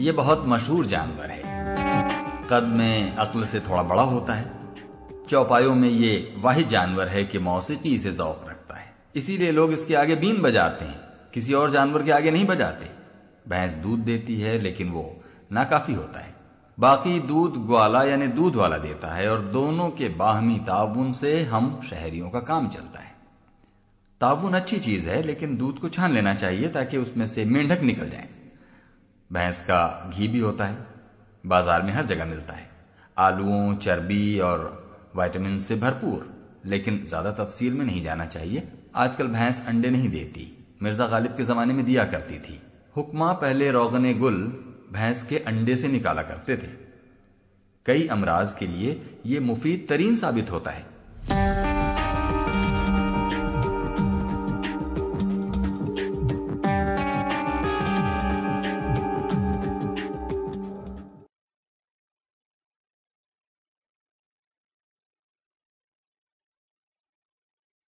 ये बहुत मशहूर जानवर है। कद में अक्ल से थोड़ा बड़ा होता है। चौपायों में ये वाहिद जानवर है कि मौसीकी इसे जौक रखता है। इसीलिए लोग इसके आगे बीन बजाते हैं। किसी और जानवर के आगे नहीं बजाते। भैंस दूध देती है, लेकिन वो नाकाफी होता है। बाकी दूध ग्वाला यानी दूध वाला देता है और दोनों के बाहमी ताउन से हम शहरियों का काम चलता है। ताउन अच्छी चीज़ है, लेकिन दूध को छान लेना चाहिए ताकि उसमें से मेंढक निकल जाए। भैंस का घी भी होता है, बाज़ार में हर जगह मिलता है। आलुओं, चर्बी और वाइटामिन से भरपूर, लेकिन ज़्यादा तफसील में नहीं जाना चाहिए। आजकल भैंस अंडे नहीं देती, मिर्ज़ा गालिब के जमाने में दिया करती थी। हुक्मा पहले रोगन गुल भैंस के अंडे से निकाला करते थे। कई अमराज के लिए यह मुफीद तरीन साबित होता है।